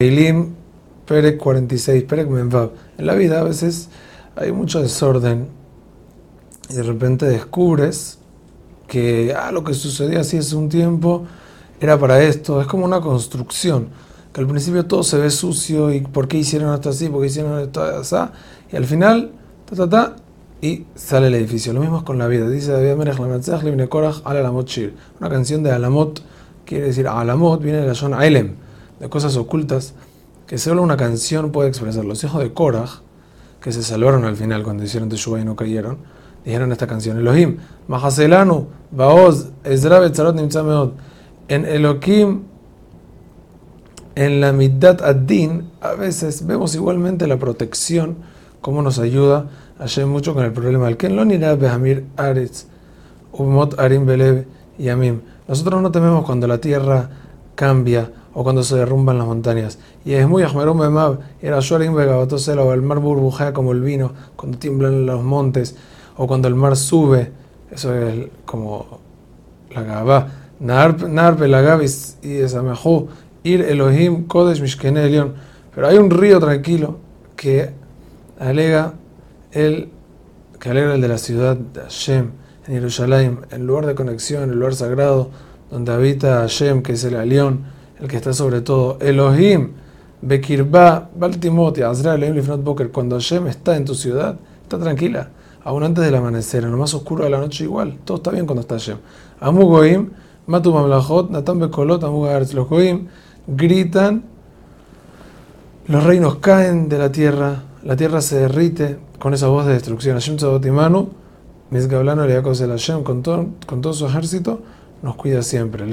Eilim, Perek 46, Perek Menvav. En la vida a veces hay mucho desorden y de repente descubres que ah, lo que sucedió así hace un tiempo era para esto. Es como una construcción, que al principio todo se ve sucio y por qué hicieron esto así, por qué hicieron esto así, y al final, ta, ta, ta, y sale el edificio. Lo mismo es con la vida. Dice David Melech Alamot Shir. Una canción de Alamot, quiere decir Alamot, viene de la zona Ailem de cosas ocultas que solo una canción puede expresar. Los hijos de Korah, que se salvaron al final cuando hicieron Teshuvah y no cayeron, dijeron esta canción: Elohim, Mahaselanu, Baoz, Ezra Betzarot Nimtzameot. En Elohim, en la Middat Ad-Din, a veces vemos igualmente la protección, cómo nos ayuda ayer mucho con el problema del Ken Lonira Behamir Aretz, Umot Arim Belev y Amim. Nosotros no tememos cuando la tierra cambia o cuando se derrumban las montañas. Y es muy Ahmerum Bemab, era Shorim Begabatosela, o el mar burbujea como el vino cuando tiemblan los montes, o cuando el mar sube, eso es como la Gabá. Nar Pelagavis y Esamejú, Ir Elohim Kodesh Mishkene Elion. Pero hay un río tranquilo que alega el que alegra el de la ciudad de Hashem, en Jerusalén, el lugar de conexión, el lugar sagrado, donde habita Hashem, que es el Alión el que está sobre todo. Elohim, Bekirba, Baltimoti, Azra, Elohim, Boker. Cuando Hashem está en tu ciudad, está tranquila. Aún antes del amanecer, en lo más oscuro de la noche, igual. Todo está bien cuando está Hashem. Amu Goim, Matu Mamlachot, Natan Bekolot, Los Goim gritan, los reinos caen de la tierra, la tierra se derrite con esa voz de destrucción. Hashem Tzavotimanu, Mizgablano Eliakos el Hashem, con todo, con todo su ejército nos cuida siempre.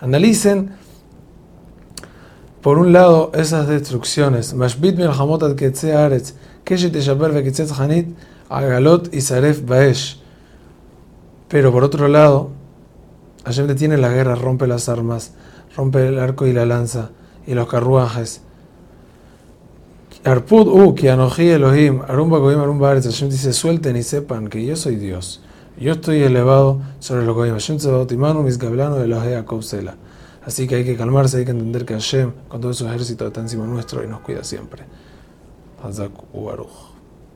Analicen, por un lado, esas destrucciones. Pero por otro lado, Hashem detiene la guerra, rompe las armas, rompe el arco y la lanza y los carruajes. Arpud u, Elohim, Arumba Goim, Arumba Hashem dice, suelten y sepan que yo soy Dios. Yo estoy elevado sobre lo que Hashem Tzabatimanu, mis gablano de la Jacob Así que hay que calmarse, hay que entender que Hashem, con todo su ejército, está encima nuestro y nos cuida siempre. Hazak Ubaruch.